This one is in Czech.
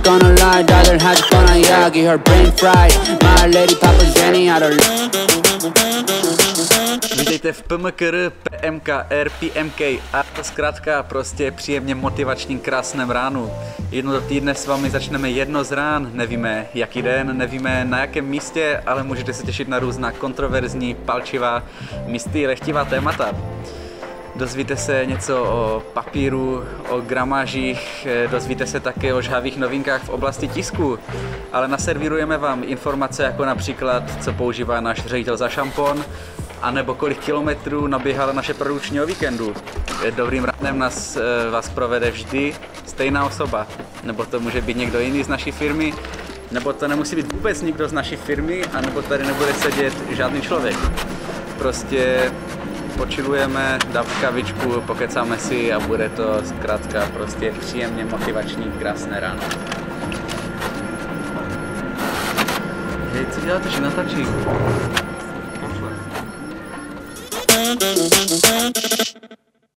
not gonna lie, daughter had fun on Yagi, her brain fried. My lady Papa Jenny out of Vítejte v PMKR, PMKR, PMK a to zkrátka prostě příjemně motivační krásném ránu. Jedno do týdne s vámi začneme jedno z rán, nevíme jaký den, nevíme na jakém místě, ale můžete se těšit na různá kontroverzní, palčivá, místy, lehtivá témata. Dozvíte se něco o papíru, o gramážích, eh, dozvíte se také o žhavých novinkách v oblasti tisku, ale naservírujeme vám informace jako například, co používá náš ředitel za šampon, anebo kolik kilometrů naběhala naše produkční o víkendu. Dobrým ránem nás, eh, vás provede vždy stejná osoba, nebo to může být někdo jiný z naší firmy, nebo to nemusí být vůbec nikdo z naší firmy, anebo tady nebude sedět žádný člověk. Prostě počilujeme, dáme kavičku, pokecáme si a bude to zkrátka prostě příjemně motivační, krásné ráno. Hej, co děláte, že natáčí?